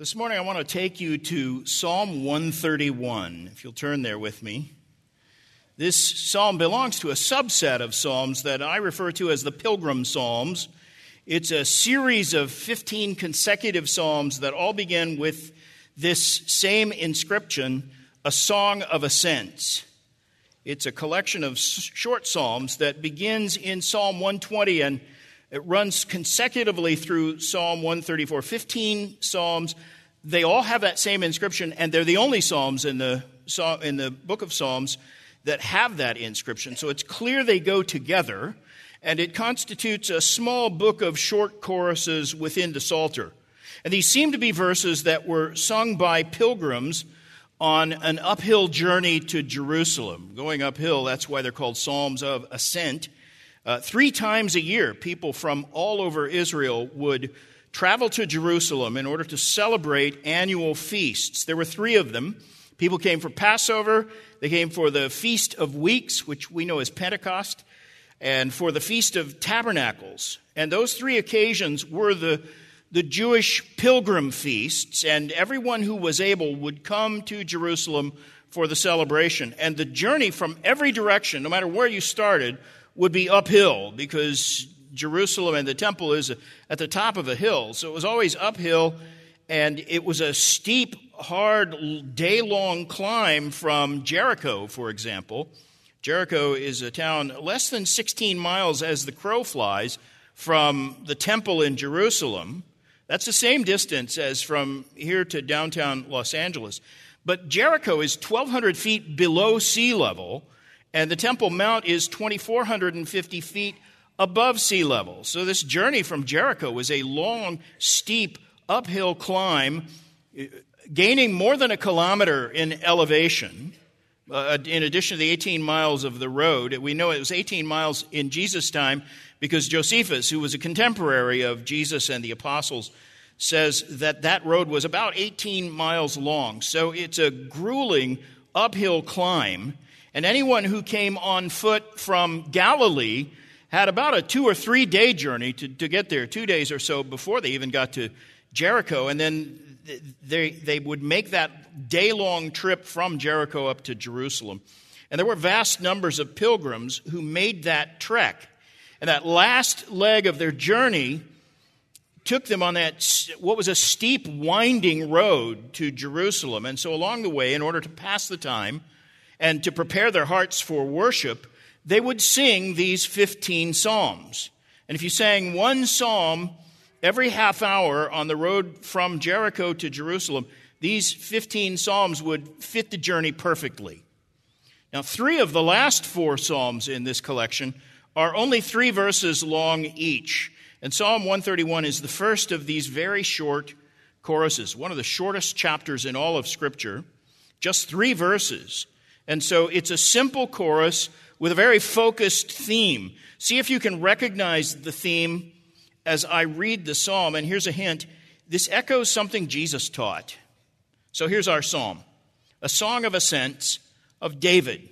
This morning, I want to take you to Psalm 131, if you'll turn there with me. This psalm belongs to a subset of psalms that I refer to as the Pilgrim Psalms. It's a series of 15 consecutive psalms that all begin with this same inscription, a song of ascent. It's a collection of short psalms that begins in Psalm 120 and it runs consecutively through Psalm 134. 15 psalms. They all have that same inscription, and they're the only psalms in the, in the book of Psalms that have that inscription. So it's clear they go together, and it constitutes a small book of short choruses within the Psalter. And these seem to be verses that were sung by pilgrims on an uphill journey to Jerusalem. Going uphill, that's why they're called Psalms of Ascent. Uh, three times a year, people from all over Israel would travel to Jerusalem in order to celebrate annual feasts. There were three of them. People came for Passover, they came for the Feast of Weeks, which we know as Pentecost, and for the Feast of Tabernacles. And those three occasions were the, the Jewish pilgrim feasts, and everyone who was able would come to Jerusalem for the celebration. And the journey from every direction, no matter where you started, would be uphill because Jerusalem and the temple is at the top of a hill. So it was always uphill, and it was a steep, hard, day long climb from Jericho, for example. Jericho is a town less than 16 miles as the crow flies from the temple in Jerusalem. That's the same distance as from here to downtown Los Angeles. But Jericho is 1,200 feet below sea level, and the Temple Mount is 2,450 feet above sea level. So this journey from Jericho was a long, steep, uphill climb, gaining more than a kilometer in elevation. Uh, in addition to the 18 miles of the road, we know it was 18 miles in Jesus' time because Josephus, who was a contemporary of Jesus and the apostles, says that that road was about 18 miles long. So it's a grueling uphill climb. And anyone who came on foot from Galilee had about a two or three day journey to, to get there, two days or so before they even got to Jericho. And then they, they would make that day long trip from Jericho up to Jerusalem. And there were vast numbers of pilgrims who made that trek. And that last leg of their journey took them on that, what was a steep, winding road to Jerusalem. And so along the way, in order to pass the time and to prepare their hearts for worship, they would sing these 15 psalms. And if you sang one psalm every half hour on the road from Jericho to Jerusalem, these 15 psalms would fit the journey perfectly. Now, three of the last four psalms in this collection are only three verses long each. And Psalm 131 is the first of these very short choruses, one of the shortest chapters in all of Scripture, just three verses. And so it's a simple chorus with a very focused theme. See if you can recognize the theme as I read the psalm. And here's a hint this echoes something Jesus taught. So here's our psalm a song of ascents of David.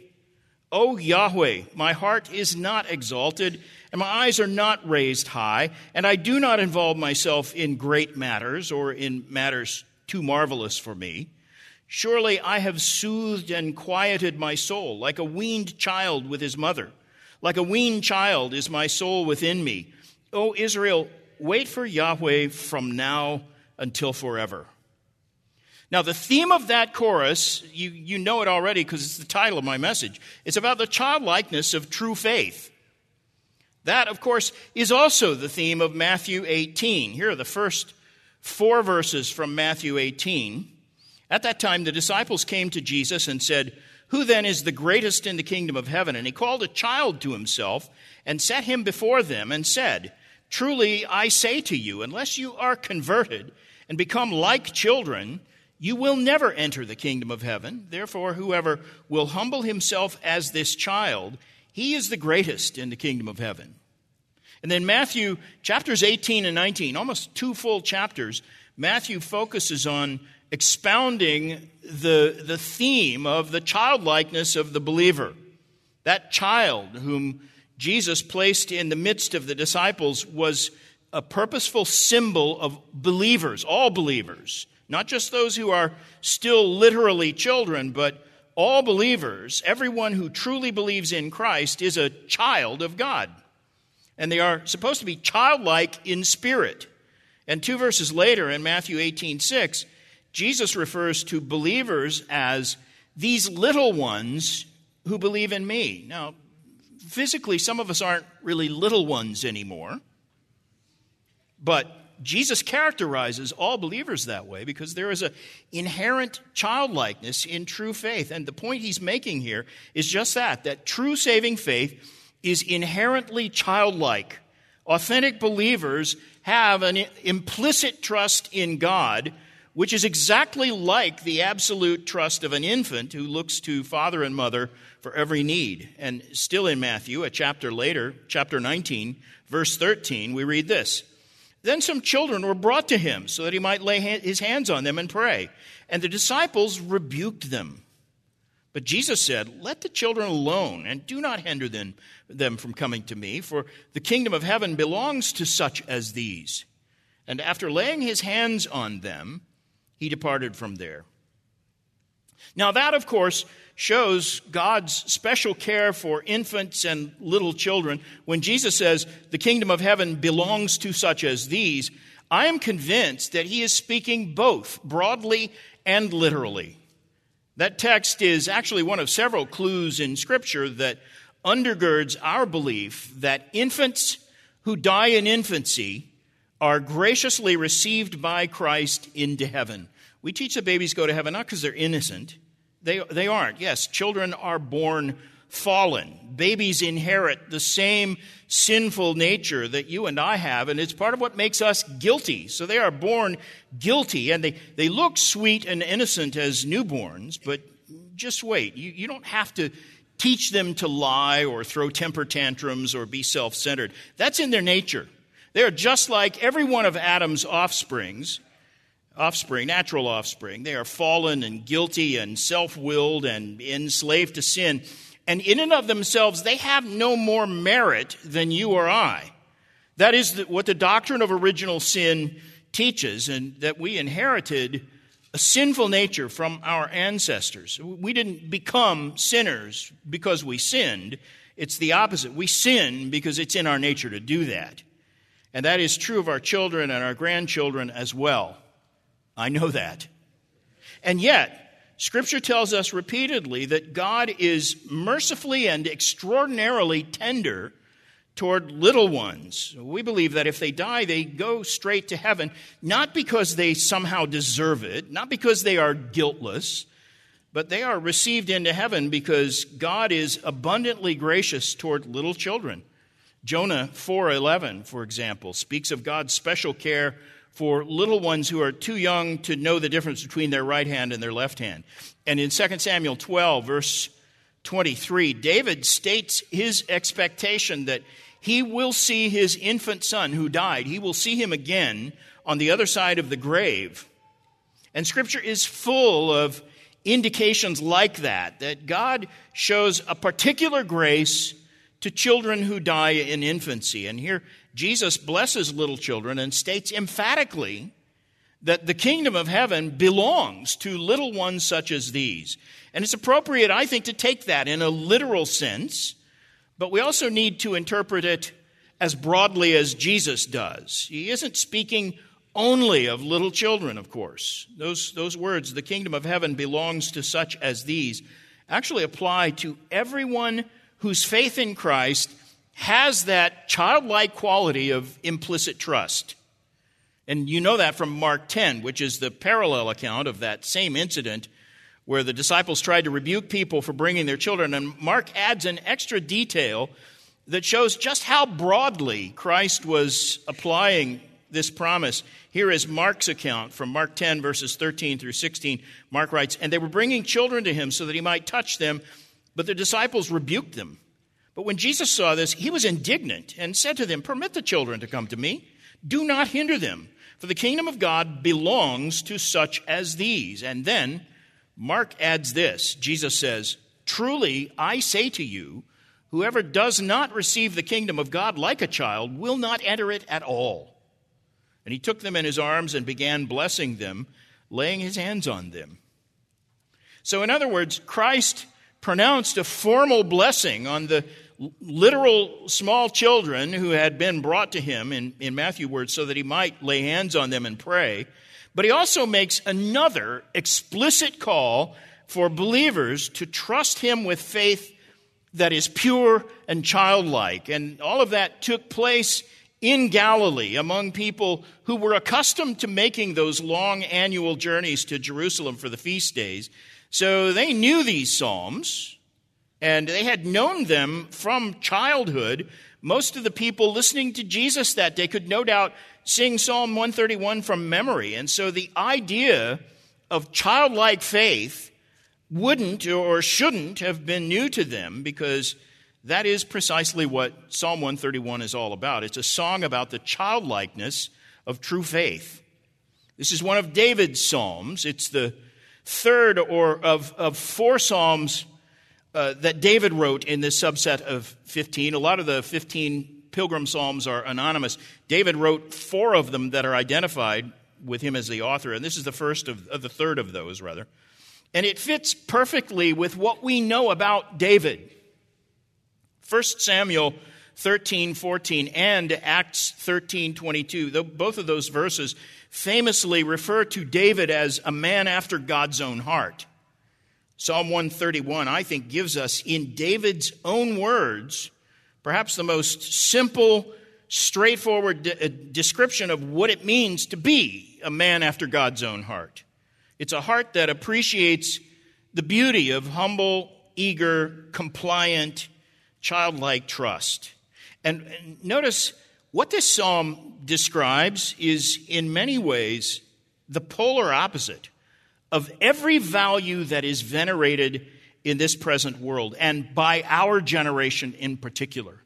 O Yahweh, my heart is not exalted, and my eyes are not raised high, and I do not involve myself in great matters or in matters too marvelous for me. Surely I have soothed and quieted my soul like a weaned child with his mother. Like a weaned child is my soul within me. O Israel, wait for Yahweh from now until forever. Now, the theme of that chorus, you, you know it already because it's the title of my message. It's about the childlikeness of true faith. That, of course, is also the theme of Matthew 18. Here are the first four verses from Matthew 18. At that time, the disciples came to Jesus and said, Who then is the greatest in the kingdom of heaven? And he called a child to himself and set him before them and said, Truly I say to you, unless you are converted and become like children, you will never enter the kingdom of heaven. Therefore, whoever will humble himself as this child, he is the greatest in the kingdom of heaven. And then Matthew chapters 18 and 19, almost two full chapters, Matthew focuses on expounding the, the theme of the childlikeness of the believer. That child whom Jesus placed in the midst of the disciples was a purposeful symbol of believers, all believers, Not just those who are still literally children, but all believers, everyone who truly believes in Christ, is a child of God. And they are supposed to be childlike in spirit. And two verses later in Matthew 18 6, Jesus refers to believers as these little ones who believe in me. Now, physically, some of us aren't really little ones anymore. But Jesus characterizes all believers that way because there is an inherent childlikeness in true faith. And the point he's making here is just that that true saving faith is inherently childlike. Authentic believers have an implicit trust in God, which is exactly like the absolute trust of an infant who looks to father and mother for every need. And still in Matthew, a chapter later, chapter 19, verse 13, we read this. Then some children were brought to him so that he might lay his hands on them and pray. And the disciples rebuked them. But Jesus said, Let the children alone, and do not hinder them, from coming to me, for the kingdom of heaven belongs to such as these. And after laying his hands on them, he departed from there. Now, that, of course, shows God's special care for infants and little children. When Jesus says, the kingdom of heaven belongs to such as these, I am convinced that he is speaking both broadly and literally. That text is actually one of several clues in Scripture that undergirds our belief that infants who die in infancy are graciously received by Christ into heaven. We teach that babies go to heaven not because they're innocent, they, they aren't. Yes, children are born fallen. Babies inherit the same sinful nature that you and I have, and it's part of what makes us guilty. So they are born guilty, and they, they look sweet and innocent as newborns, but just wait. You, you don't have to teach them to lie or throw temper tantrums or be self centered. That's in their nature. They are just like every one of Adam's offsprings offspring, natural offspring. They are fallen and guilty and self willed and enslaved to sin. And in and of themselves, they have no more merit than you or I. That is what the doctrine of original sin teaches, and that we inherited a sinful nature from our ancestors. We didn't become sinners because we sinned. It's the opposite. We sin because it's in our nature to do that. And that is true of our children and our grandchildren as well. I know that. And yet, Scripture tells us repeatedly that God is mercifully and extraordinarily tender toward little ones. We believe that if they die, they go straight to heaven, not because they somehow deserve it, not because they are guiltless, but they are received into heaven because God is abundantly gracious toward little children. Jonah 4:11, for example, speaks of God's special care for little ones who are too young to know the difference between their right hand and their left hand. And in 2 Samuel 12, verse 23, David states his expectation that he will see his infant son who died, he will see him again on the other side of the grave. And scripture is full of indications like that, that God shows a particular grace to children who die in infancy. And here Jesus blesses little children and states emphatically that the kingdom of heaven belongs to little ones such as these. And it's appropriate, I think, to take that in a literal sense, but we also need to interpret it as broadly as Jesus does. He isn't speaking only of little children, of course. Those, those words, the kingdom of heaven belongs to such as these, actually apply to everyone whose faith in Christ has that childlike quality of implicit trust. And you know that from Mark 10, which is the parallel account of that same incident where the disciples tried to rebuke people for bringing their children. And Mark adds an extra detail that shows just how broadly Christ was applying this promise. Here is Mark's account from Mark 10, verses 13 through 16. Mark writes, And they were bringing children to him so that he might touch them, but the disciples rebuked them. But when Jesus saw this, he was indignant and said to them, Permit the children to come to me. Do not hinder them, for the kingdom of God belongs to such as these. And then Mark adds this Jesus says, Truly, I say to you, whoever does not receive the kingdom of God like a child will not enter it at all. And he took them in his arms and began blessing them. laying his hands on them. So, in other words, Christ pronounced a formal blessing on the literal small children who had been brought to him in, in Matthew words so that he might lay hands on them and pray. But he also makes another explicit call for believers to trust him with faith that is pure and childlike. And all of that took place in Galilee among people who were accustomed to making those long annual journeys to Jerusalem for the feast days. So they knew these Psalms and they had known them from childhood. Most of the people listening to Jesus that day could no doubt sing Psalm 131 from memory. And so the idea of childlike faith wouldn't or shouldn't have been new to them because that is precisely what Psalm 131 is all about. It's a song about the childlikeness of true faith. This is one of David's psalms. It's the third or of, of four psalms uh, that David wrote in this subset of 15. A lot of the 15 pilgrim psalms are anonymous. David wrote four of them that are identified with him as the author, and this is the first of, of the third of those, rather. And it fits perfectly with what we know about David. 1 Samuel 13, 14, and Acts 13, 22, both of those verses famously refer to David as a man after God's own heart. Psalm 131, I think, gives us in David's own words perhaps the most simple, straightforward de- uh, description of what it means to be a man after God's own heart. It's a heart that appreciates the beauty of humble, eager, compliant, childlike trust. And, notice what this psalm describes is, in many ways, the polar opposite of every value that is venerated in this present world, and by our generation in particular.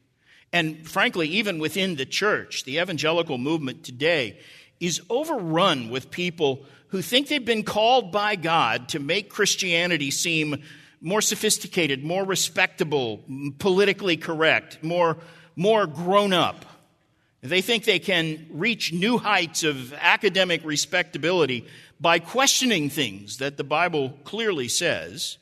And frankly, even within the church, the evangelical movement today is overrun with people who think they've been called by God to make Christianity seem more sophisticated, more respectable, politically correct, more, more grown up. They think they can reach new heights of academic respectability by questioning things that the Bible clearly says.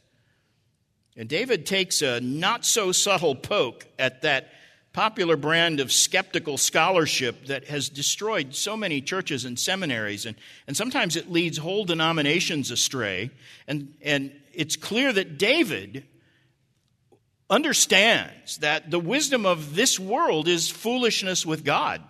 And David takes a not so subtle poke at that popular brand of skeptical scholarship that has destroyed so many churches and seminaries, and, and sometimes it leads whole denominations astray. And, and it's clear that David understands that the wisdom of this world is foolishness with God.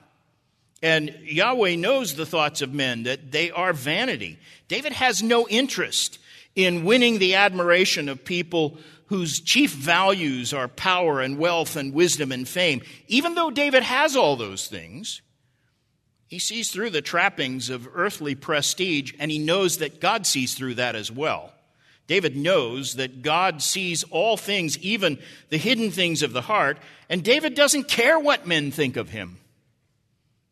And Yahweh knows the thoughts of men, that they are vanity. David has no interest in winning the admiration of people whose chief values are power and wealth and wisdom and fame. Even though David has all those things, he sees through the trappings of earthly prestige, and he knows that God sees through that as well. David knows that God sees all things, even the hidden things of the heart, and David doesn't care what men think of him.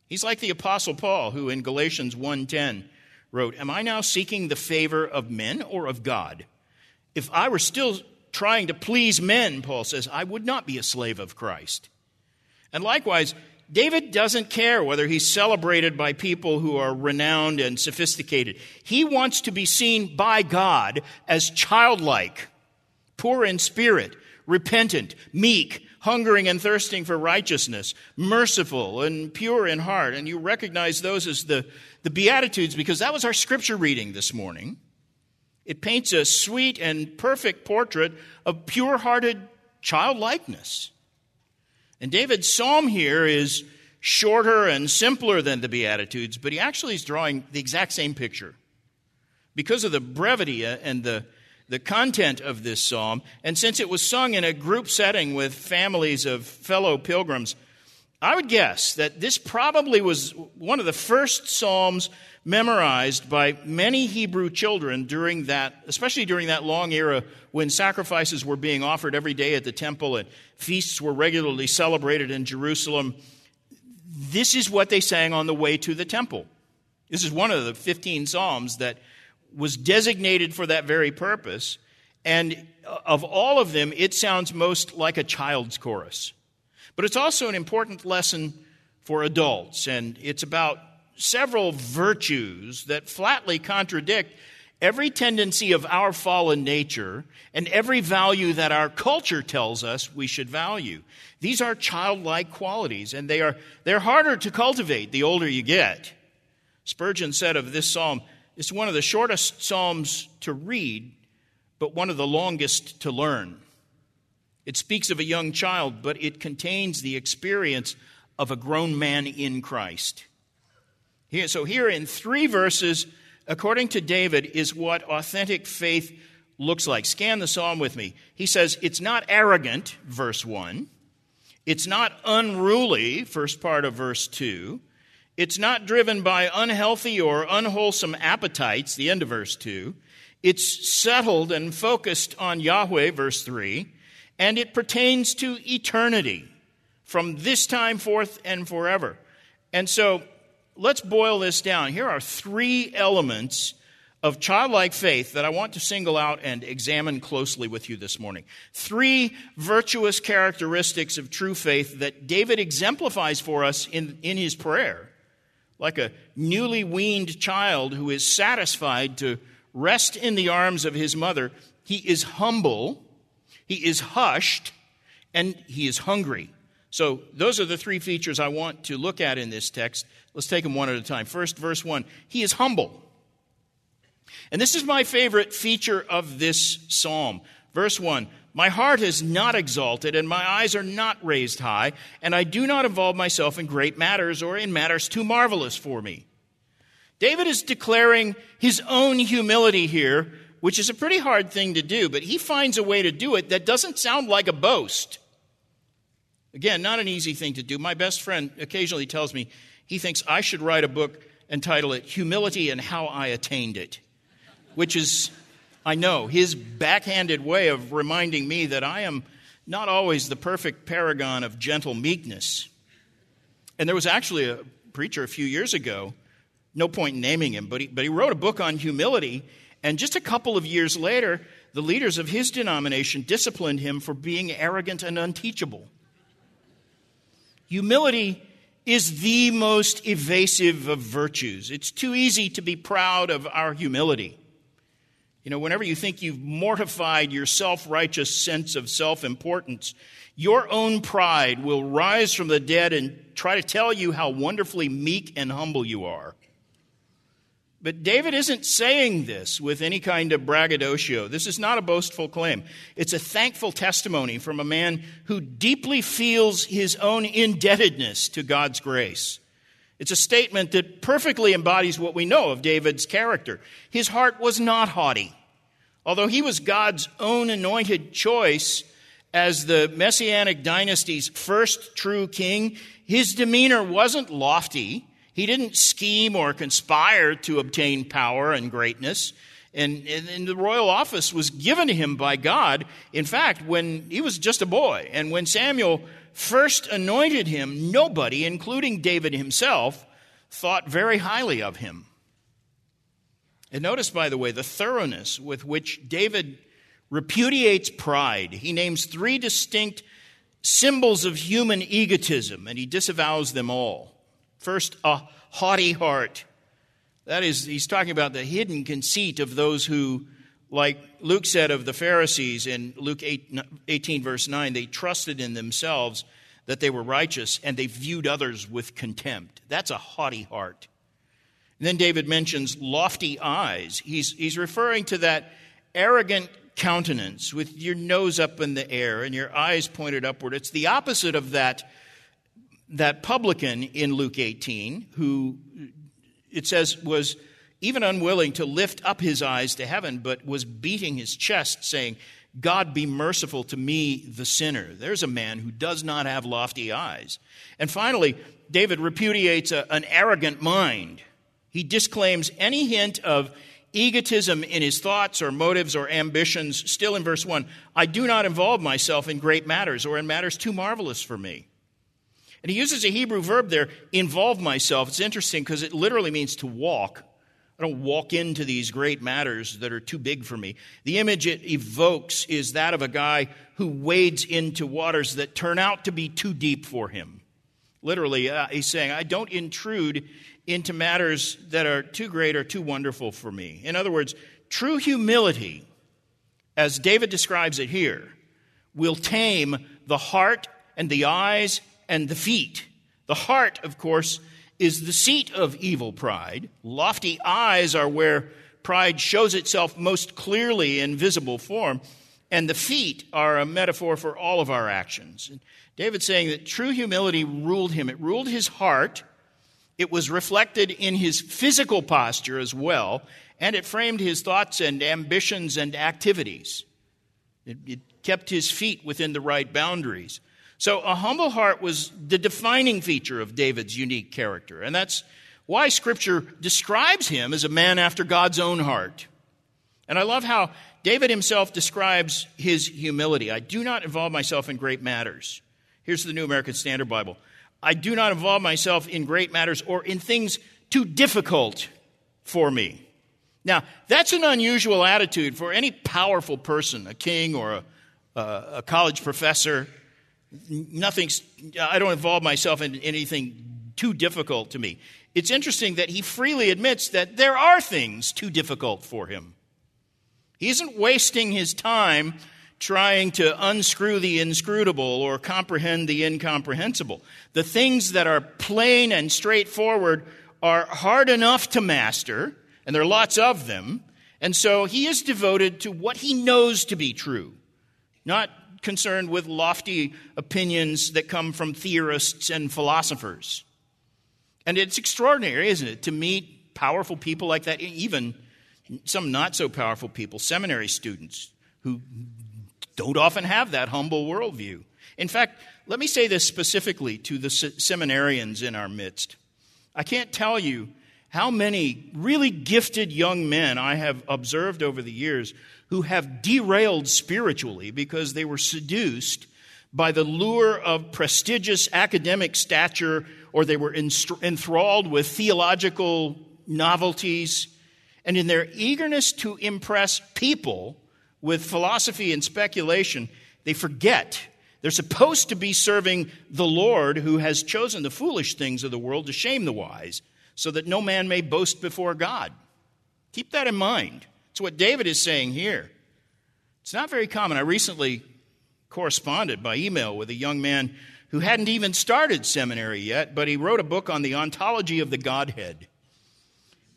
He's like the apostle Paul who in Galatians 1:10 wrote, "Am I now seeking the favor of men or of God? If I were still trying to please men," Paul says, "I would not be a slave of Christ." And likewise, David doesn't care whether he's celebrated by people who are renowned and sophisticated. He wants to be seen by God as childlike, poor in spirit, repentant, meek, hungering and thirsting for righteousness, merciful and pure in heart. And you recognize those as the, the Beatitudes because that was our scripture reading this morning. It paints a sweet and perfect portrait of pure hearted childlikeness. And David's psalm here is shorter and simpler than the Beatitudes, but he actually is drawing the exact same picture. Because of the brevity uh, and the, the content of this psalm, and since it was sung in a group setting with families of fellow pilgrims, I would guess that this probably was one of the first psalms memorized by many Hebrew children during that, especially during that long era when sacrifices were being offered every day at the temple and feasts were regularly celebrated in Jerusalem. This is what they sang on the way to the temple. This is one of the 15 psalms that was designated for that very purpose. And of all of them, it sounds most like a child's chorus. But it's also an important lesson for adults, and it's about several virtues that flatly contradict every tendency of our fallen nature and every value that our culture tells us we should value. These are childlike qualities, and they are, they're harder to cultivate the older you get. Spurgeon said of this psalm, it's one of the shortest psalms to read, but one of the longest to learn. It speaks of a young child, but it contains the experience of a grown man in Christ. Here, so, here in three verses, according to David, is what authentic faith looks like. Scan the psalm with me. He says, It's not arrogant, verse 1. It's not unruly, first part of verse 2. It's not driven by unhealthy or unwholesome appetites, the end of verse 2. It's settled and focused on Yahweh, verse 3. And it pertains to eternity, from this time forth and forever. And so let's boil this down. Here are three elements of childlike faith that I want to single out and examine closely with you this morning. Three virtuous characteristics of true faith that David exemplifies for us in, in his prayer like a newly weaned child who is satisfied to rest in the arms of his mother. He is humble, he is hushed, and he is hungry. So, those are the three features I want to look at in this text. Let's take them one at a time. First, verse 1 He is humble. And this is my favorite feature of this psalm. Verse 1 my heart is not exalted, and my eyes are not raised high, and I do not involve myself in great matters or in matters too marvelous for me. David is declaring his own humility here, which is a pretty hard thing to do, but he finds a way to do it that doesn't sound like a boast. Again, not an easy thing to do. My best friend occasionally tells me he thinks I should write a book and title it Humility and How I Attained It, which is I know, his backhanded way of reminding me that I am not always the perfect paragon of gentle meekness. And there was actually a preacher a few years ago, no point in naming him, but he, but he wrote a book on humility. And just a couple of years later, the leaders of his denomination disciplined him for being arrogant and unteachable. Humility is the most evasive of virtues. It's too easy to be proud of our humility. You know, whenever you think you've mortified your self righteous sense of self importance, your own pride will rise from the dead and try to tell you how wonderfully meek and humble you are. But David isn't saying this with any kind of braggadocio. This is not a boastful claim. It's a thankful testimony from a man who deeply feels his own indebtedness to God's grace. It's a statement that perfectly embodies what we know of David's character. His heart was not haughty. Although he was God's own anointed choice as the Messianic dynasty's first true king, his demeanor wasn't lofty. He didn't scheme or conspire to obtain power and greatness. And, and, the royal office was given to him by God, in fact, when he was just a boy. And when Samuel first anointed him, nobody, including David himself, thought very highly of him. And notice, by the way, the thoroughness with which David repudiates pride. He names three distinct symbols of human egotism, and he disavows them all. First, a haughty heart. That is, he's talking about the hidden conceit of those who like Luke said of the Pharisees in Luke 8, 18, verse 9, they trusted in themselves that they were righteous and they viewed others with contempt. That's a haughty heart. And then David mentions lofty eyes. He's, he's referring to that arrogant countenance with your nose up in the air and your eyes pointed upward. It's the opposite of that, that publican in Luke 18 who it says was even unwilling to lift up his eyes to heaven, but was beating his chest, saying, God be merciful to me, the sinner. There's a man who does not have lofty eyes. And finally, David repudiates a, an arrogant mind. He disclaims any hint of egotism in his thoughts or motives or ambitions. Still in verse 1, I do not involve myself in great matters or in matters too marvelous for me. And he uses a Hebrew verb there, involve myself. It's interesting because it literally means to walk I don't walk into these great matters that are too big for me. The image it evokes is that of a guy who wades into waters that turn out to be too deep for him. Literally, uh, he's saying, I don't intrude into matters that are too great or too wonderful for me. In other words, true humility, as David describes it here, will tame the heart and the eyes and the feet. The heart, of course, is the seat of evil pride. Lofty eyes are where pride shows itself most clearly in visible form. And the feet are a metaphor for all of our actions. David's saying that true humility ruled him. It ruled his heart. It was reflected in his physical posture as well, and it framed his thoughts and ambitions and activities. It, it kept his feet within the right boundaries. So a humble heart was the defining feature of David's unique character, and that's why Scripture describes him as a man after God's own heart. And I love how David himself describes his humility. I do not involve myself in great matters. Here's the New American Standard Bible. I do not involve myself in great matters or in things too difficult for me. Now, that's an unusual attitude for any powerful person, a king or a, a, a college professor. Nothing's, I don't involve myself in anything too difficult to me. It's interesting that he freely admits that there are things too difficult for him. He isn't wasting his time trying to unscrew the inscrutable or comprehend the incomprehensible. The things that are plain and straightforward are hard enough to master, and there are lots of them. And so he is devoted to what he knows to be true, concerned with lofty opinions that come from theorists and philosophers. And it's extraordinary, isn't it, to meet powerful people like that, even some not so powerful people, seminary students who don't often have that humble worldview. In fact, let me say this specifically to the seminarians in our midst. I can't tell you how many really gifted young men I have observed over the years who have derailed spiritually because they were seduced by the lure of prestigious academic stature or they were enthralled with theological novelties. And in their eagerness to impress people with philosophy and speculation, they forget. They're supposed to be serving the Lord who has chosen the foolish things of the world to shame the wise, so that no man may boast before God. Keep that in mind. It's what David is saying here. It's not very common. I recently corresponded by email with a young man who hadn't even started seminary yet, but he wrote a book on the ontology of the Godhead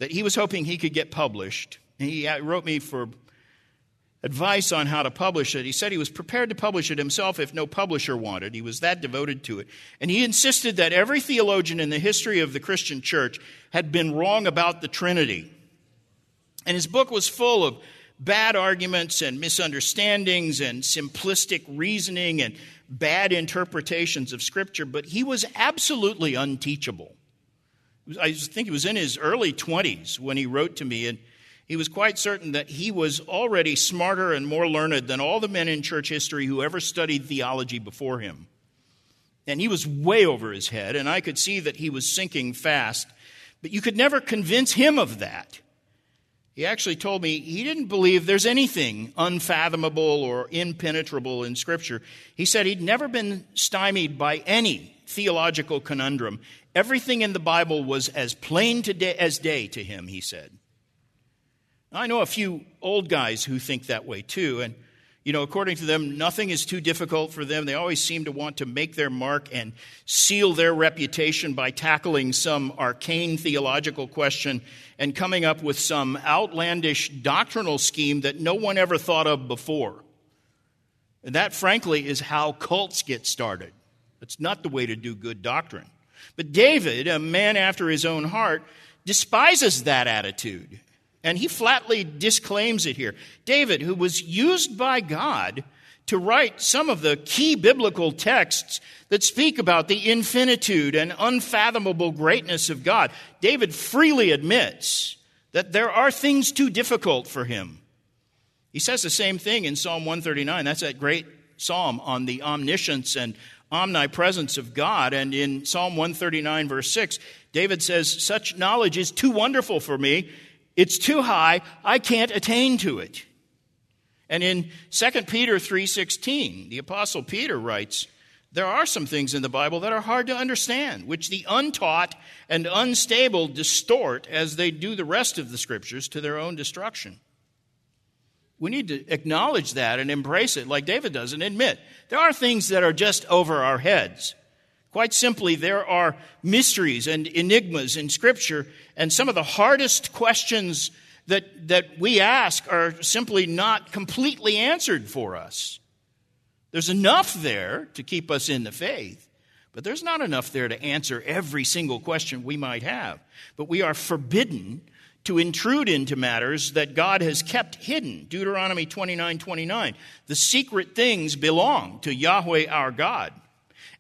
that he was hoping he could get published. He wrote me for advice on how to publish it. He said he was prepared to publish it himself if no publisher wanted. He was that devoted to it. And he insisted that every theologian in the history of the Christian church had been wrong about the Trinity. And his book was full of bad arguments and misunderstandings and simplistic reasoning and bad interpretations of Scripture, but he was absolutely unteachable. I think he was in his early 20s when he wrote to me, and he was quite certain that he was already smarter and more learned than all the men in church history who ever studied theology before him. And he was way over his head, and I could see that he was sinking fast. But you could never convince him of that. He actually told me he didn't believe there's anything unfathomable or impenetrable in Scripture. He said he'd never been stymied by any theological conundrum. Everything in the Bible was as plain day, as day to him, he said. I know a few old guys who think that way too, and you know, according to them, nothing is too difficult for them. They always seem to want to make their mark and seal their reputation by tackling some arcane theological question and coming up with some outlandish doctrinal scheme that no one ever thought of before. And that, frankly, is how cults get started. It's not the way to do good doctrine. But David, a man after his own heart, despises that attitude. And he flatly disclaims it here. David, who was used by God to write some of the key biblical texts that speak about the infinitude and unfathomable greatness of God, David freely admits that there are things too difficult for him. He says the same thing in Psalm 139. That's that great psalm on the omniscience and omnipresence of God. And in Psalm 139, verse 6, David says, Such knowledge is too wonderful for me. It's too high. I can't attain to it. And in 2 Peter 3:16, the apostle Peter writes There are some things in the Bible that are hard to understand, which the untaught and unstable distort as they do the rest of the scriptures to their own destruction. We need to acknowledge that and embrace it like David does and admit there are things that are just over our heads. Quite simply, there are mysteries and enigmas in Scripture, and some of the hardest questions that, that we ask are simply not completely answered for us. There's enough there to keep us in the faith, but there's not enough there to answer every single question we might have. But we are forbidden to intrude into matters that God has kept hidden. Deuteronomy 29 29. The secret things belong to Yahweh our God.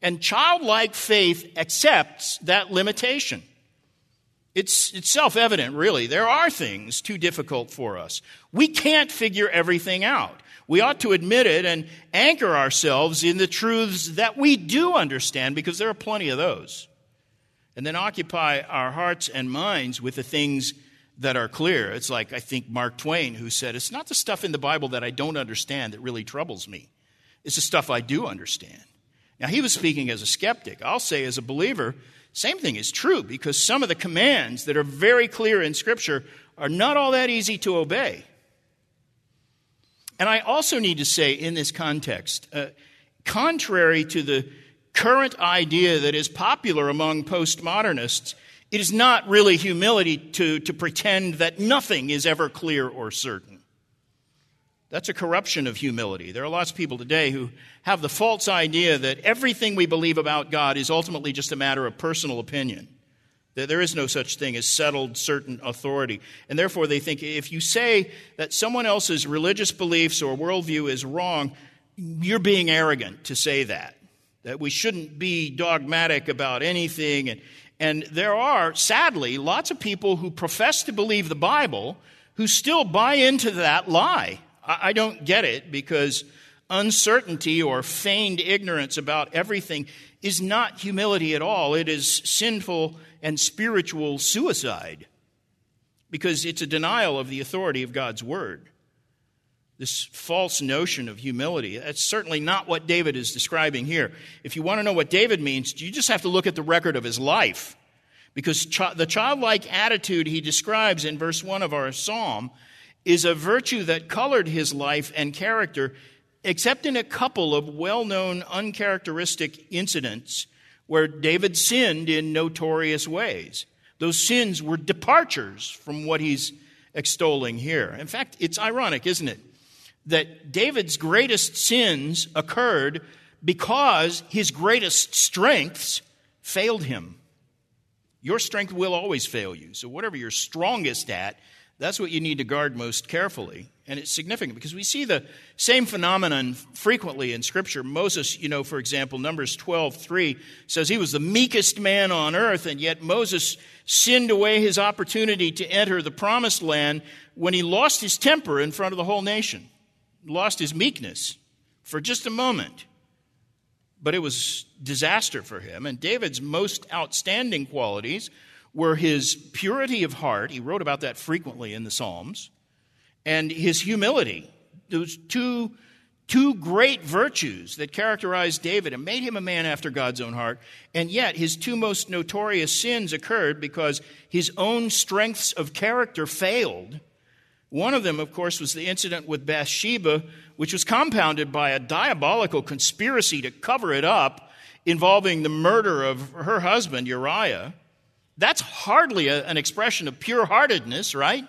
And childlike faith accepts that limitation. It's, it's self evident, really. There are things too difficult for us. We can't figure everything out. We ought to admit it and anchor ourselves in the truths that we do understand because there are plenty of those. And then occupy our hearts and minds with the things that are clear. It's like, I think, Mark Twain, who said, It's not the stuff in the Bible that I don't understand that really troubles me, it's the stuff I do understand. Now, he was speaking as a skeptic. I'll say, as a believer, same thing is true because some of the commands that are very clear in Scripture are not all that easy to obey. And I also need to say in this context, uh, contrary to the current idea that is popular among postmodernists, it is not really humility to, to pretend that nothing is ever clear or certain. That's a corruption of humility. There are lots of people today who have the false idea that everything we believe about God is ultimately just a matter of personal opinion. That there is no such thing as settled, certain authority. And therefore, they think if you say that someone else's religious beliefs or worldview is wrong, you're being arrogant to say that. That we shouldn't be dogmatic about anything. And and there are, sadly, lots of people who profess to believe the Bible who still buy into that lie. I don't get it because uncertainty or feigned ignorance about everything is not humility at all. It is sinful and spiritual suicide because it's a denial of the authority of God's word. This false notion of humility, that's certainly not what David is describing here. If you want to know what David means, you just have to look at the record of his life. Because the childlike attitude he describes in verse 1 of our psalm is a virtue that colored his life and character, except in a couple of well known uncharacteristic incidents where David sinned in notorious ways. Those sins were departures from what he's extolling here. In fact, it's ironic, isn't it? that David's greatest sins occurred because his greatest strengths failed him. Your strength will always fail you. So, whatever you're strongest at, that's what you need to guard most carefully. And it's significant because we see the same phenomenon frequently in Scripture. Moses, you know, for example, Numbers 12 3 says he was the meekest man on earth, and yet Moses sinned away his opportunity to enter the promised land when he lost his temper in front of the whole nation lost his meekness for just a moment. But it was disaster for him. And David's most outstanding qualities were his purity of heart. He wrote about that frequently in the Psalms. And his humility. Those two, two great virtues that characterized David and made him a man after God's own heart. And yet, his two most notorious sins occurred because his own strengths of character failed one of them, of course, was the incident with Bathsheba, which was compounded by a diabolical conspiracy to cover it up involving the murder of her husband, Uriah. That's hardly a, an expression of pure heartedness, right?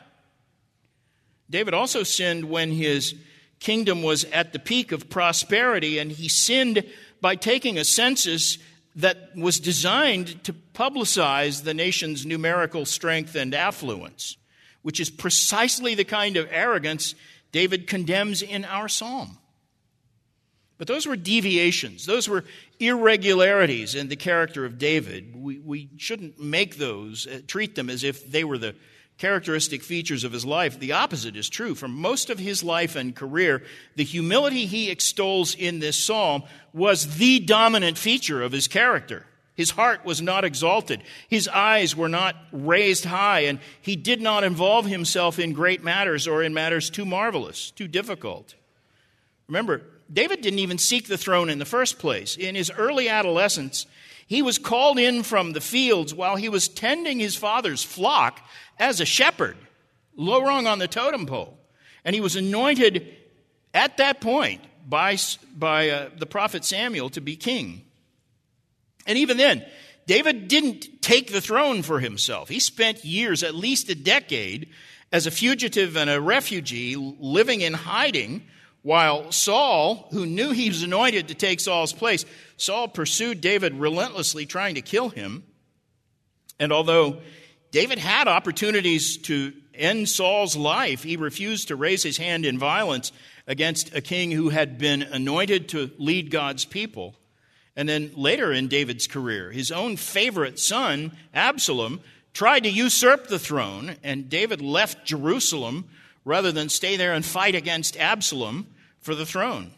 David also sinned when his kingdom was at the peak of prosperity, and he sinned by taking a census that was designed to publicize the nation's numerical strength and affluence which is precisely the kind of arrogance David condemns in our psalm. But those were deviations, those were irregularities in the character of David. We, we shouldn't make those, uh, treat them as if they were the characteristic features of his life. The opposite is true. For most of his life and career, the humility he extols in this psalm was the dominant feature of his character. His heart was not exalted. His eyes were not raised high, and he did not involve himself in great matters or in matters too marvelous, too difficult. Remember, David didn't even seek the throne in the first place. In his early adolescence, he was called in from the fields while he was tending his father's flock as a shepherd, low rung on the totem pole. And he was anointed at that point by, by uh, the prophet Samuel to be king. And even then, David didn't take the throne for himself. He spent years, at least a decade, as a fugitive and a refugee living in hiding while Saul, who knew he was anointed to take Saul's place, Saul pursued David relentlessly, trying to kill him. And although David had opportunities to end Saul's life, he refused to raise his hand in violence against a king who had been anointed to lead God's people. And then later in David's career, his own favorite son, Absalom, tried to usurp the throne, and David left Jerusalem rather than stay there and fight against Absalom for the throne.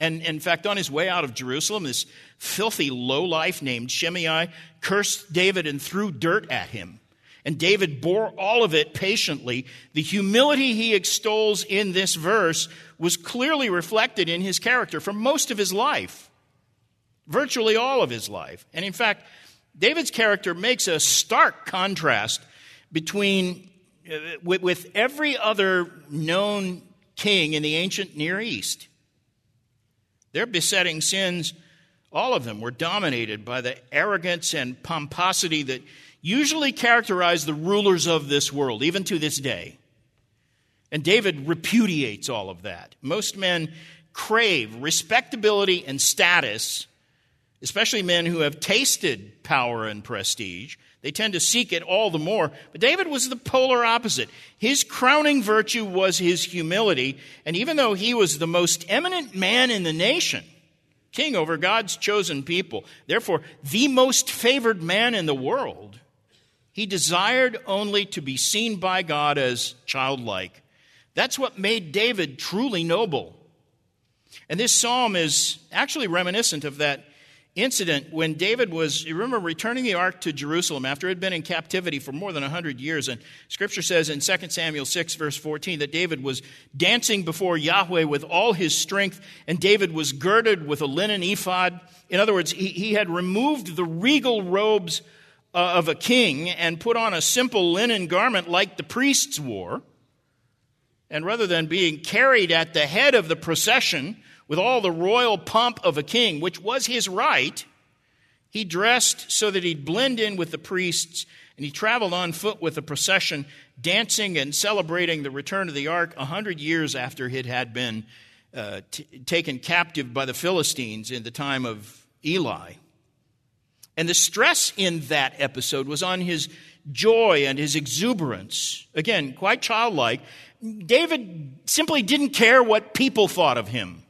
And in fact, on his way out of Jerusalem, this filthy lowlife named Shimei cursed David and threw dirt at him. And David bore all of it patiently. The humility he extols in this verse was clearly reflected in his character for most of his life, virtually all of his life. And in fact, David's character makes a stark contrast between uh, with, with every other known king in the ancient Near East. Their besetting sins, all of them, were dominated by the arrogance and pomposity that usually characterize the rulers of this world, even to this day. And David repudiates all of that. Most men crave respectability and status, especially men who have tasted power and prestige. They tend to seek it all the more. But David was the polar opposite. His crowning virtue was his humility. And even though he was the most eminent man in the nation, king over God's chosen people, therefore the most favored man in the world, he desired only to be seen by God as childlike. That's what made David truly noble. And this psalm is actually reminiscent of that incident when David was, you remember, returning the ark to Jerusalem after it had been in captivity for more than 100 years. And scripture says in 2 Samuel 6, verse 14, that David was dancing before Yahweh with all his strength, and David was girded with a linen ephod. In other words, he, he had removed the regal robes uh, of a king and put on a simple linen garment like the priests wore. And rather than being carried at the head of the procession, with all the royal pomp of a king, which was his right, he dressed so that he'd blend in with the priests, and he traveled on foot with the procession, dancing and celebrating the return of the ark a hundred years after it had been uh, t- taken captive by the Philistines in the time of Eli. And the stress in that episode was on his joy and his exuberance. Again, quite childlike. David simply didn't care what people thought of him.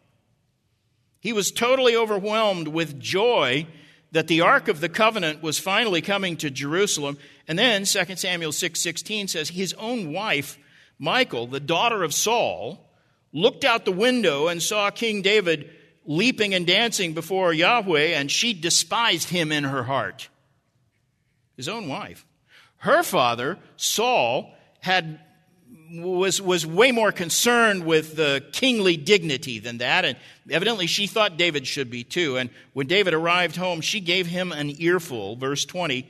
He was totally overwhelmed with joy that the Ark of the Covenant was finally coming to Jerusalem. And then 2 Samuel 6:16 says his own wife, Michal, the daughter of Saul, looked out the window and saw King David leaping and dancing before Yahweh, and she despised him in her heart. His own wife. Her father, Saul, had was, was way more concerned with the kingly dignity than that. And evidently she thought David should be too. And when David arrived home, she gave him an earful. Verse 20.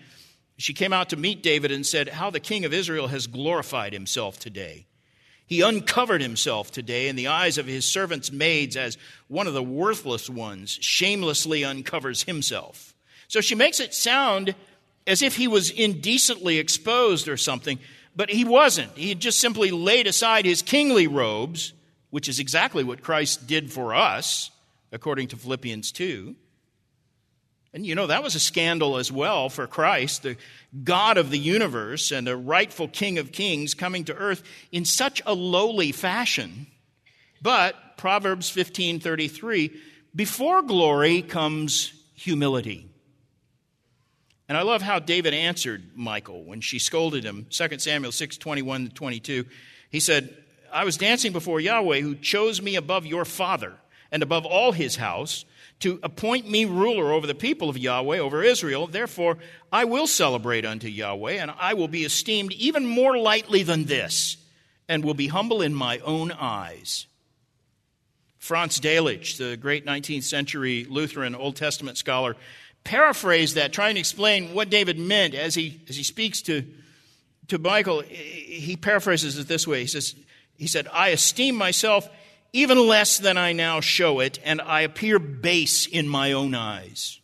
She came out to meet David and said, How the king of Israel has glorified himself today. He uncovered himself today in the eyes of his servants' maids as one of the worthless ones shamelessly uncovers himself. So she makes it sound as if he was indecently exposed or something. But he wasn't. He had just simply laid aside his kingly robes, which is exactly what Christ did for us, according to Philippians 2. And you know, that was a scandal as well for Christ, the God of the universe and the rightful King of kings coming to earth in such a lowly fashion. But Proverbs 15:33, before glory comes humility. And I love how David answered Michal when she scolded him. 2 Samuel 6 21 to 22. He said, I was dancing before Yahweh, who chose me above your father and above all his house to appoint me ruler over the people of Yahweh, over Israel. Therefore, I will celebrate unto Yahweh, and I will be esteemed even more lightly than this, and will be humble in my own eyes. Franz Delitzsch, the great 19th century Lutheran Old Testament scholar, paraphrased that, try and explain what David meant as he, as he speaks to, to Michal. He paraphrases it this way. He says, he said, I esteem myself even less than I now show it, and I appear base in my own eyes.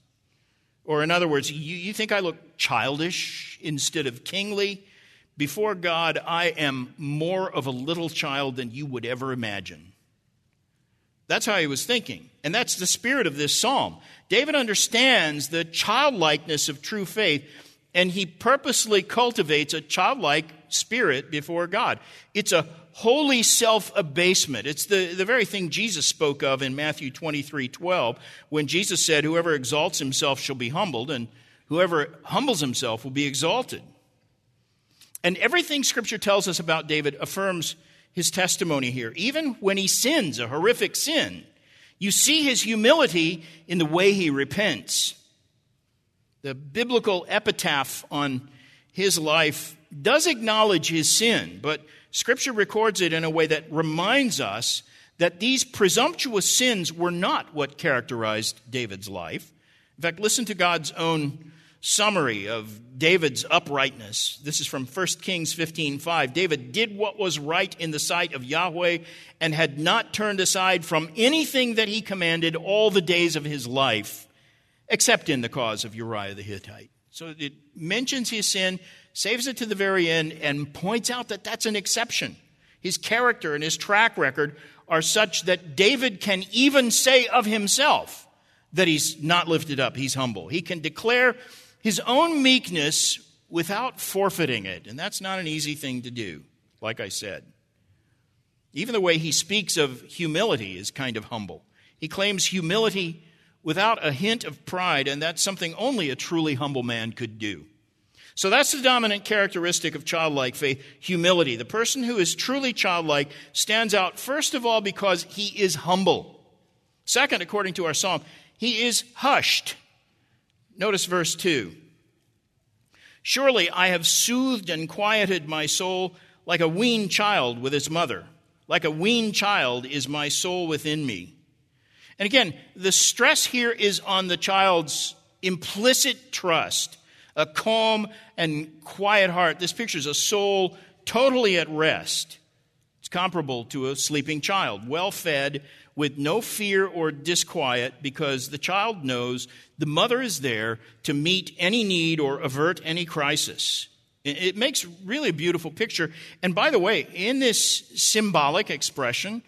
Or, in other words, you, you think I look childish instead of kingly? Before God, I am more of a little child than you would ever imagine. That's how he was thinking. And that's the spirit of this psalm. David understands the childlikeness of true faith, and he purposely cultivates a childlike spirit before God. It's a holy self abasement. It's the, the very thing Jesus spoke of in Matthew 23 12, when Jesus said, Whoever exalts himself shall be humbled, and whoever humbles himself will be exalted. And everything Scripture tells us about David affirms his testimony here. Even when he sins, a horrific sin, you see his humility in the way he repents. The biblical epitaph on his life does acknowledge his sin, but Scripture records it in a way that reminds us that these presumptuous sins were not what characterized David's life. In fact, listen to God's own summary of David's uprightness. This is from 1 Kings 15:5. David did what was right in the sight of Yahweh and had not turned aside from anything that he commanded all the days of his life, except in the cause of Uriah the Hittite. So it mentions his sin, saves it to the very end, and points out that that's an exception. His character and his track record are such that David can even say of himself that he's not lifted up, he's humble. He can declare his own meekness without forfeiting it. And that's not an easy thing to do, like I said. Even the way he speaks of humility is kind of humble. He claims humility without a hint of pride, and that's something only a truly humble man could do. So that's the dominant characteristic of childlike faith humility. The person who is truly childlike stands out, first of all, because he is humble. Second, according to our psalm, he is hushed. Notice verse 2. Surely I have soothed and quieted my soul like a weaned child with its mother. Like a weaned child is my soul within me. And again, the stress here is on the child's implicit trust, a calm and quiet heart. This pictures a soul totally at rest. It's comparable to a sleeping child, well fed with no fear or disquiet because the child knows the mother is there to meet any need or avert any crisis. It makes really a beautiful picture. And by the way, in this symbolic expression,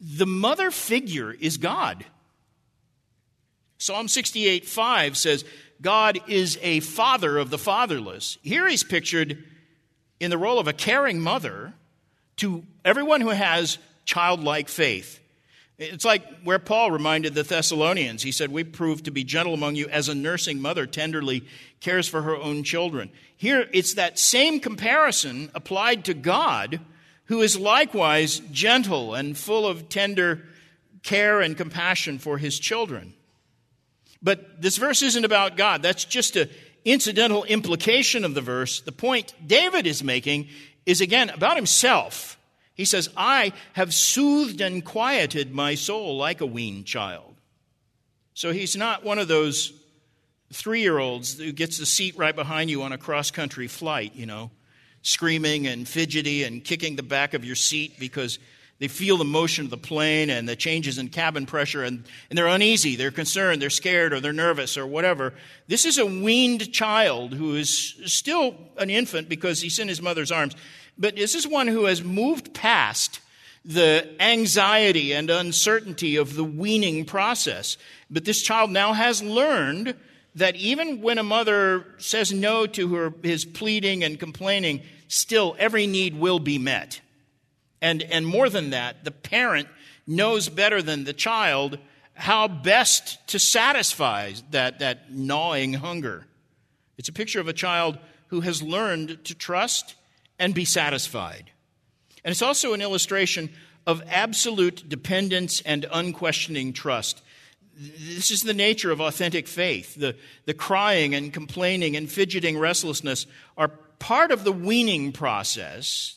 the mother figure is God. Psalm 68 5 says, God is a father of the fatherless. Here he's pictured in the role of a caring mother to everyone who has childlike faith. It's like where Paul reminded the Thessalonians. He said, We prove to be gentle among you as a nursing mother tenderly cares for her own children. Here, it's that same comparison applied to God, who is likewise gentle and full of tender care and compassion for his children. But this verse isn't about God. That's just an incidental implication of the verse. The point David is making is again about himself. He says, I have soothed and quieted my soul like a weaned child. So he's not one of those three year olds who gets the seat right behind you on a cross country flight, you know, screaming and fidgety and kicking the back of your seat because they feel the motion of the plane and the changes in cabin pressure and, and they're uneasy, they're concerned, they're scared, or they're nervous, or whatever. This is a weaned child who is still an infant because he's in his mother's arms. But this is one who has moved past the anxiety and uncertainty of the weaning process. But this child now has learned that even when a mother says no to her, his pleading and complaining, still every need will be met. And, and more than that, the parent knows better than the child how best to satisfy that, that gnawing hunger. It's a picture of a child who has learned to trust and be satisfied. And it's also an illustration of absolute dependence and unquestioning trust. This is the nature of authentic faith. The, the crying and complaining and fidgeting restlessness are part of the weaning process,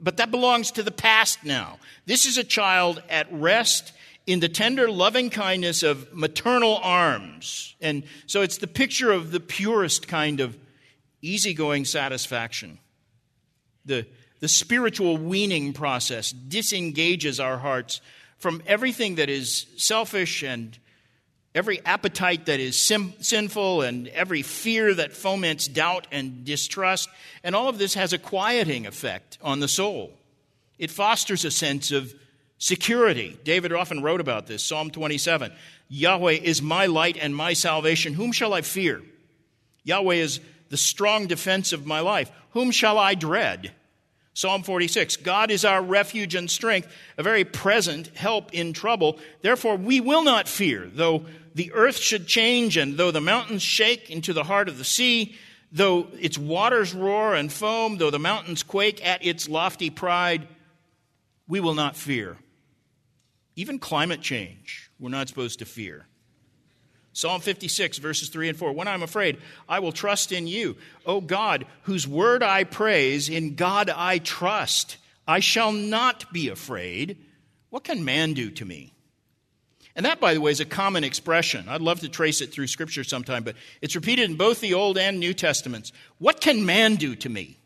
but that belongs to the past now. This is a child at rest in the tender loving kindness of maternal arms. And so it's the picture of the purest kind of easygoing satisfaction. The, the spiritual weaning process disengages our hearts from everything that is selfish and every appetite that is sim- sinful and every fear that foments doubt and distrust. And all of this has a quieting effect on the soul. It fosters a sense of security. David often wrote about this. Psalm 27 Yahweh is my light and my salvation. Whom shall I fear? Yahweh is the strong defense of my life. Whom shall I dread? Psalm 46 God is our refuge and strength, a very present help in trouble. Therefore, we will not fear, though the earth should change and though the mountains shake into the heart of the sea, though its waters roar and foam, though the mountains quake at its lofty pride, we will not fear. Even climate change, we're not supposed to fear. Psalm 56, verses 3 and 4. When I'm afraid, I will trust in you. O God, whose word I praise, in God I trust. I shall not be afraid. What can man do to me? And that, by the way, is a common expression. I'd love to trace it through Scripture sometime, but it's repeated in both the Old and New Testaments. What can man do to me?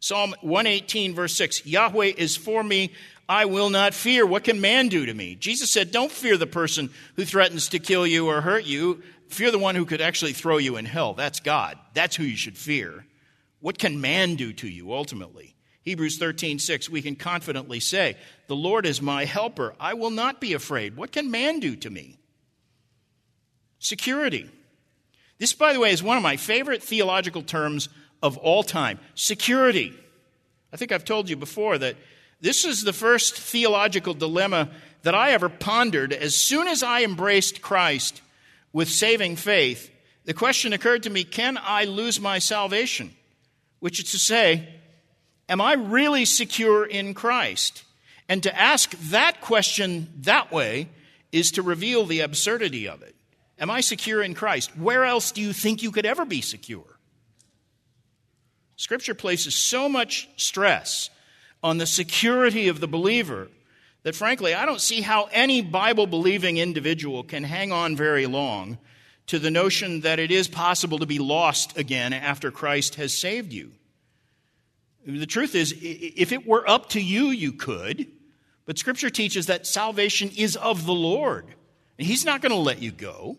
Psalm 118, verse 6 Yahweh is for me. I will not fear. What can man do to me? Jesus said, Don't fear the person who threatens to kill you or hurt you. Fear the one who could actually throw you in hell. That's God. That's who you should fear. What can man do to you ultimately? Hebrews 13, 6, we can confidently say, The Lord is my helper. I will not be afraid. What can man do to me? Security. This, by the way, is one of my favorite theological terms of all time security. I think I've told you before that this is the first theological dilemma that I ever pondered. As soon as I embraced Christ with saving faith, the question occurred to me can I lose my salvation? Which is to say, am I really secure in Christ? And to ask that question that way is to reveal the absurdity of it. Am I secure in Christ? Where else do you think you could ever be secure? Scripture places so much stress on the security of the believer that, frankly, I don't see how any Bible believing individual can hang on very long to the notion that it is possible to be lost again after Christ has saved you. The truth is, if it were up to you, you could. But Scripture teaches that salvation is of the Lord. And He's not going to let you go.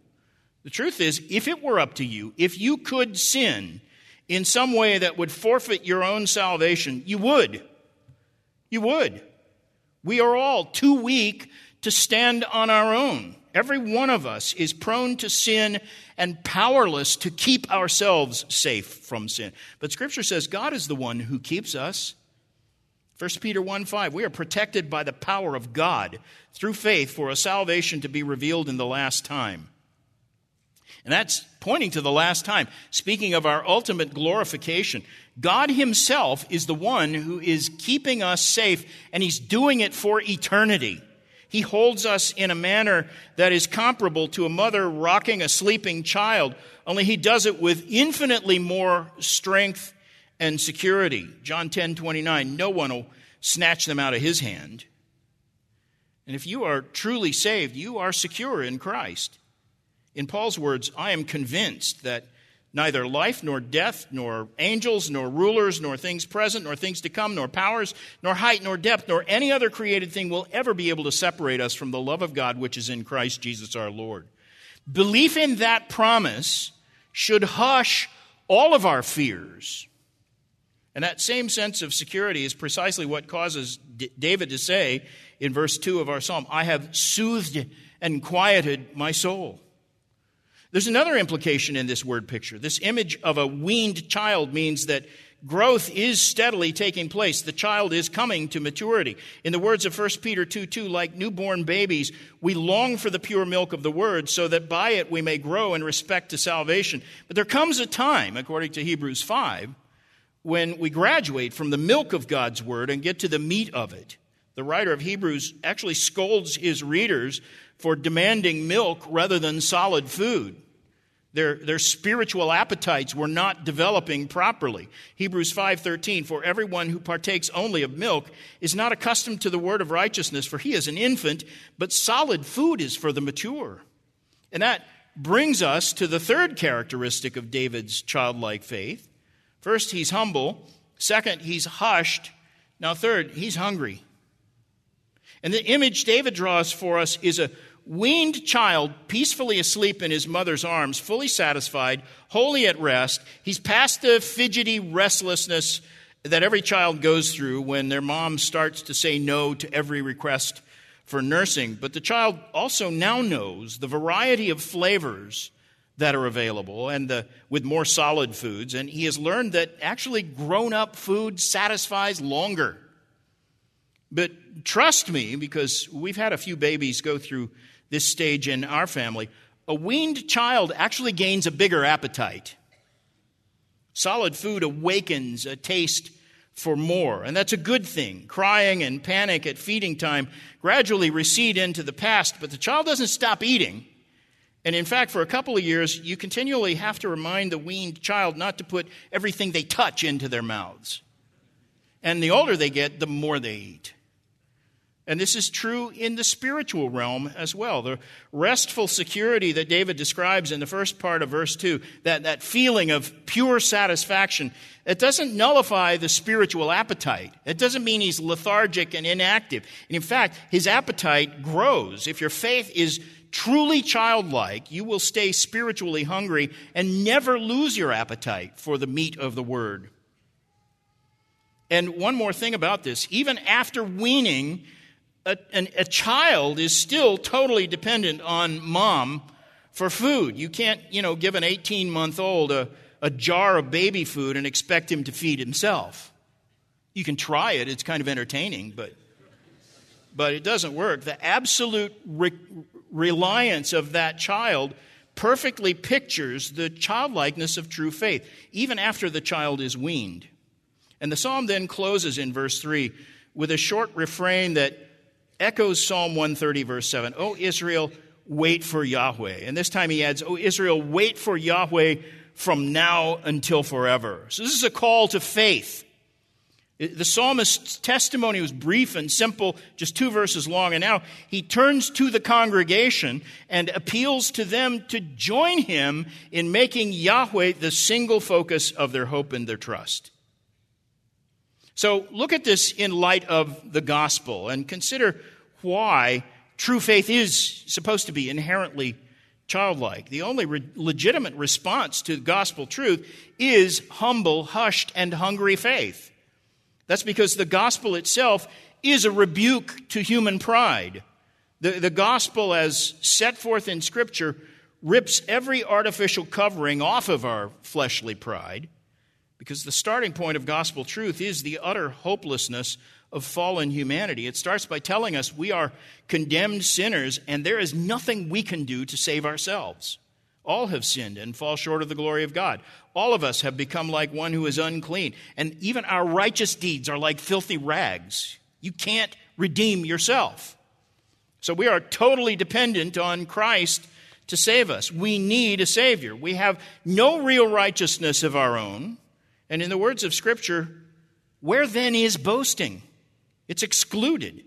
The truth is, if it were up to you, if you could sin in some way that would forfeit your own salvation, you would. You would. We are all too weak to stand on our own. Every one of us is prone to sin and powerless to keep ourselves safe from sin. But Scripture says God is the one who keeps us. 1 Peter 1 5, we are protected by the power of God through faith for a salvation to be revealed in the last time. And that's pointing to the last time. Speaking of our ultimate glorification, God Himself is the one who is keeping us safe, and He's doing it for eternity. He holds us in a manner that is comparable to a mother rocking a sleeping child, only He does it with infinitely more strength and security. John 10 29, no one will snatch them out of His hand. And if you are truly saved, you are secure in Christ. In Paul's words, I am convinced that neither life nor death, nor angels, nor rulers, nor things present, nor things to come, nor powers, nor height, nor depth, nor any other created thing will ever be able to separate us from the love of God which is in Christ Jesus our Lord. Belief in that promise should hush all of our fears. And that same sense of security is precisely what causes David to say in verse 2 of our psalm I have soothed and quieted my soul. There's another implication in this word picture. This image of a weaned child means that growth is steadily taking place. The child is coming to maturity. In the words of 1 Peter 2 2, like newborn babies, we long for the pure milk of the word so that by it we may grow in respect to salvation. But there comes a time, according to Hebrews 5, when we graduate from the milk of God's word and get to the meat of it. The writer of Hebrews actually scolds his readers for demanding milk rather than solid food. Their, their spiritual appetites were not developing properly. Hebrews 5:13 For everyone who partakes only of milk is not accustomed to the word of righteousness for he is an infant, but solid food is for the mature. And that brings us to the third characteristic of David's childlike faith. First, he's humble. Second, he's hushed. Now, third, he's hungry. And the image David draws for us is a weaned child peacefully asleep in his mother's arms, fully satisfied, wholly at rest. He's past the fidgety restlessness that every child goes through when their mom starts to say no to every request for nursing. But the child also now knows the variety of flavors that are available and the, with more solid foods. And he has learned that actually grown up food satisfies longer. But trust me, because we've had a few babies go through this stage in our family, a weaned child actually gains a bigger appetite. Solid food awakens a taste for more, and that's a good thing. Crying and panic at feeding time gradually recede into the past, but the child doesn't stop eating. And in fact, for a couple of years, you continually have to remind the weaned child not to put everything they touch into their mouths. And the older they get, the more they eat. And this is true in the spiritual realm as well. The restful security that David describes in the first part of verse 2, that, that feeling of pure satisfaction, it doesn't nullify the spiritual appetite. It doesn't mean he's lethargic and inactive. And in fact, his appetite grows. If your faith is truly childlike, you will stay spiritually hungry and never lose your appetite for the meat of the word. And one more thing about this even after weaning, a, an, a child is still totally dependent on mom for food. You can't, you know, give an 18 month old a, a jar of baby food and expect him to feed himself. You can try it, it's kind of entertaining, but, but it doesn't work. The absolute re- reliance of that child perfectly pictures the childlikeness of true faith, even after the child is weaned. And the psalm then closes in verse 3 with a short refrain that echoes Psalm 130, verse 7. O Israel, wait for Yahweh. And this time he adds, O Israel, wait for Yahweh from now until forever. So this is a call to faith. The psalmist's testimony was brief and simple, just two verses long, and now he turns to the congregation and appeals to them to join him in making Yahweh the single focus of their hope and their trust. So look at this in light of the gospel and consider why true faith is supposed to be inherently childlike. The only re- legitimate response to gospel truth is humble, hushed, and hungry faith. That's because the gospel itself is a rebuke to human pride. The, the gospel, as set forth in Scripture, rips every artificial covering off of our fleshly pride because the starting point of gospel truth is the utter hopelessness of fallen humanity. It starts by telling us we are condemned sinners and there is nothing we can do to save ourselves. All have sinned and fall short of the glory of God. All of us have become like one who is unclean. And even our righteous deeds are like filthy rags. You can't redeem yourself. So we are totally dependent on Christ to save us. We need a Savior. We have no real righteousness of our own. And in the words of Scripture, where then is boasting? It's excluded.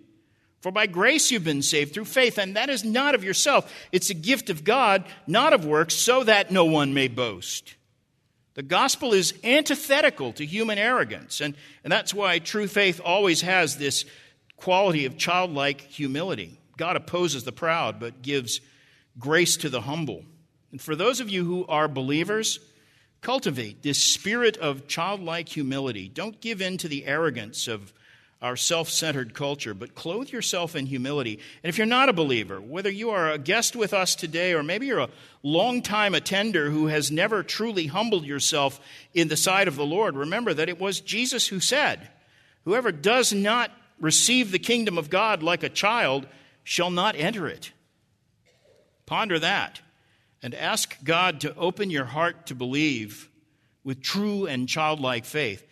For by grace you've been saved through faith, and that is not of yourself. It's a gift of God, not of works, so that no one may boast. The gospel is antithetical to human arrogance, and, and that's why true faith always has this quality of childlike humility. God opposes the proud, but gives grace to the humble. And for those of you who are believers, Cultivate this spirit of childlike humility. Don't give in to the arrogance of our self centered culture, but clothe yourself in humility. And if you're not a believer, whether you are a guest with us today or maybe you're a long-time attender who has never truly humbled yourself in the sight of the Lord, remember that it was Jesus who said, Whoever does not receive the kingdom of God like a child shall not enter it. Ponder that and ask God to open your heart to believe with true and childlike faith.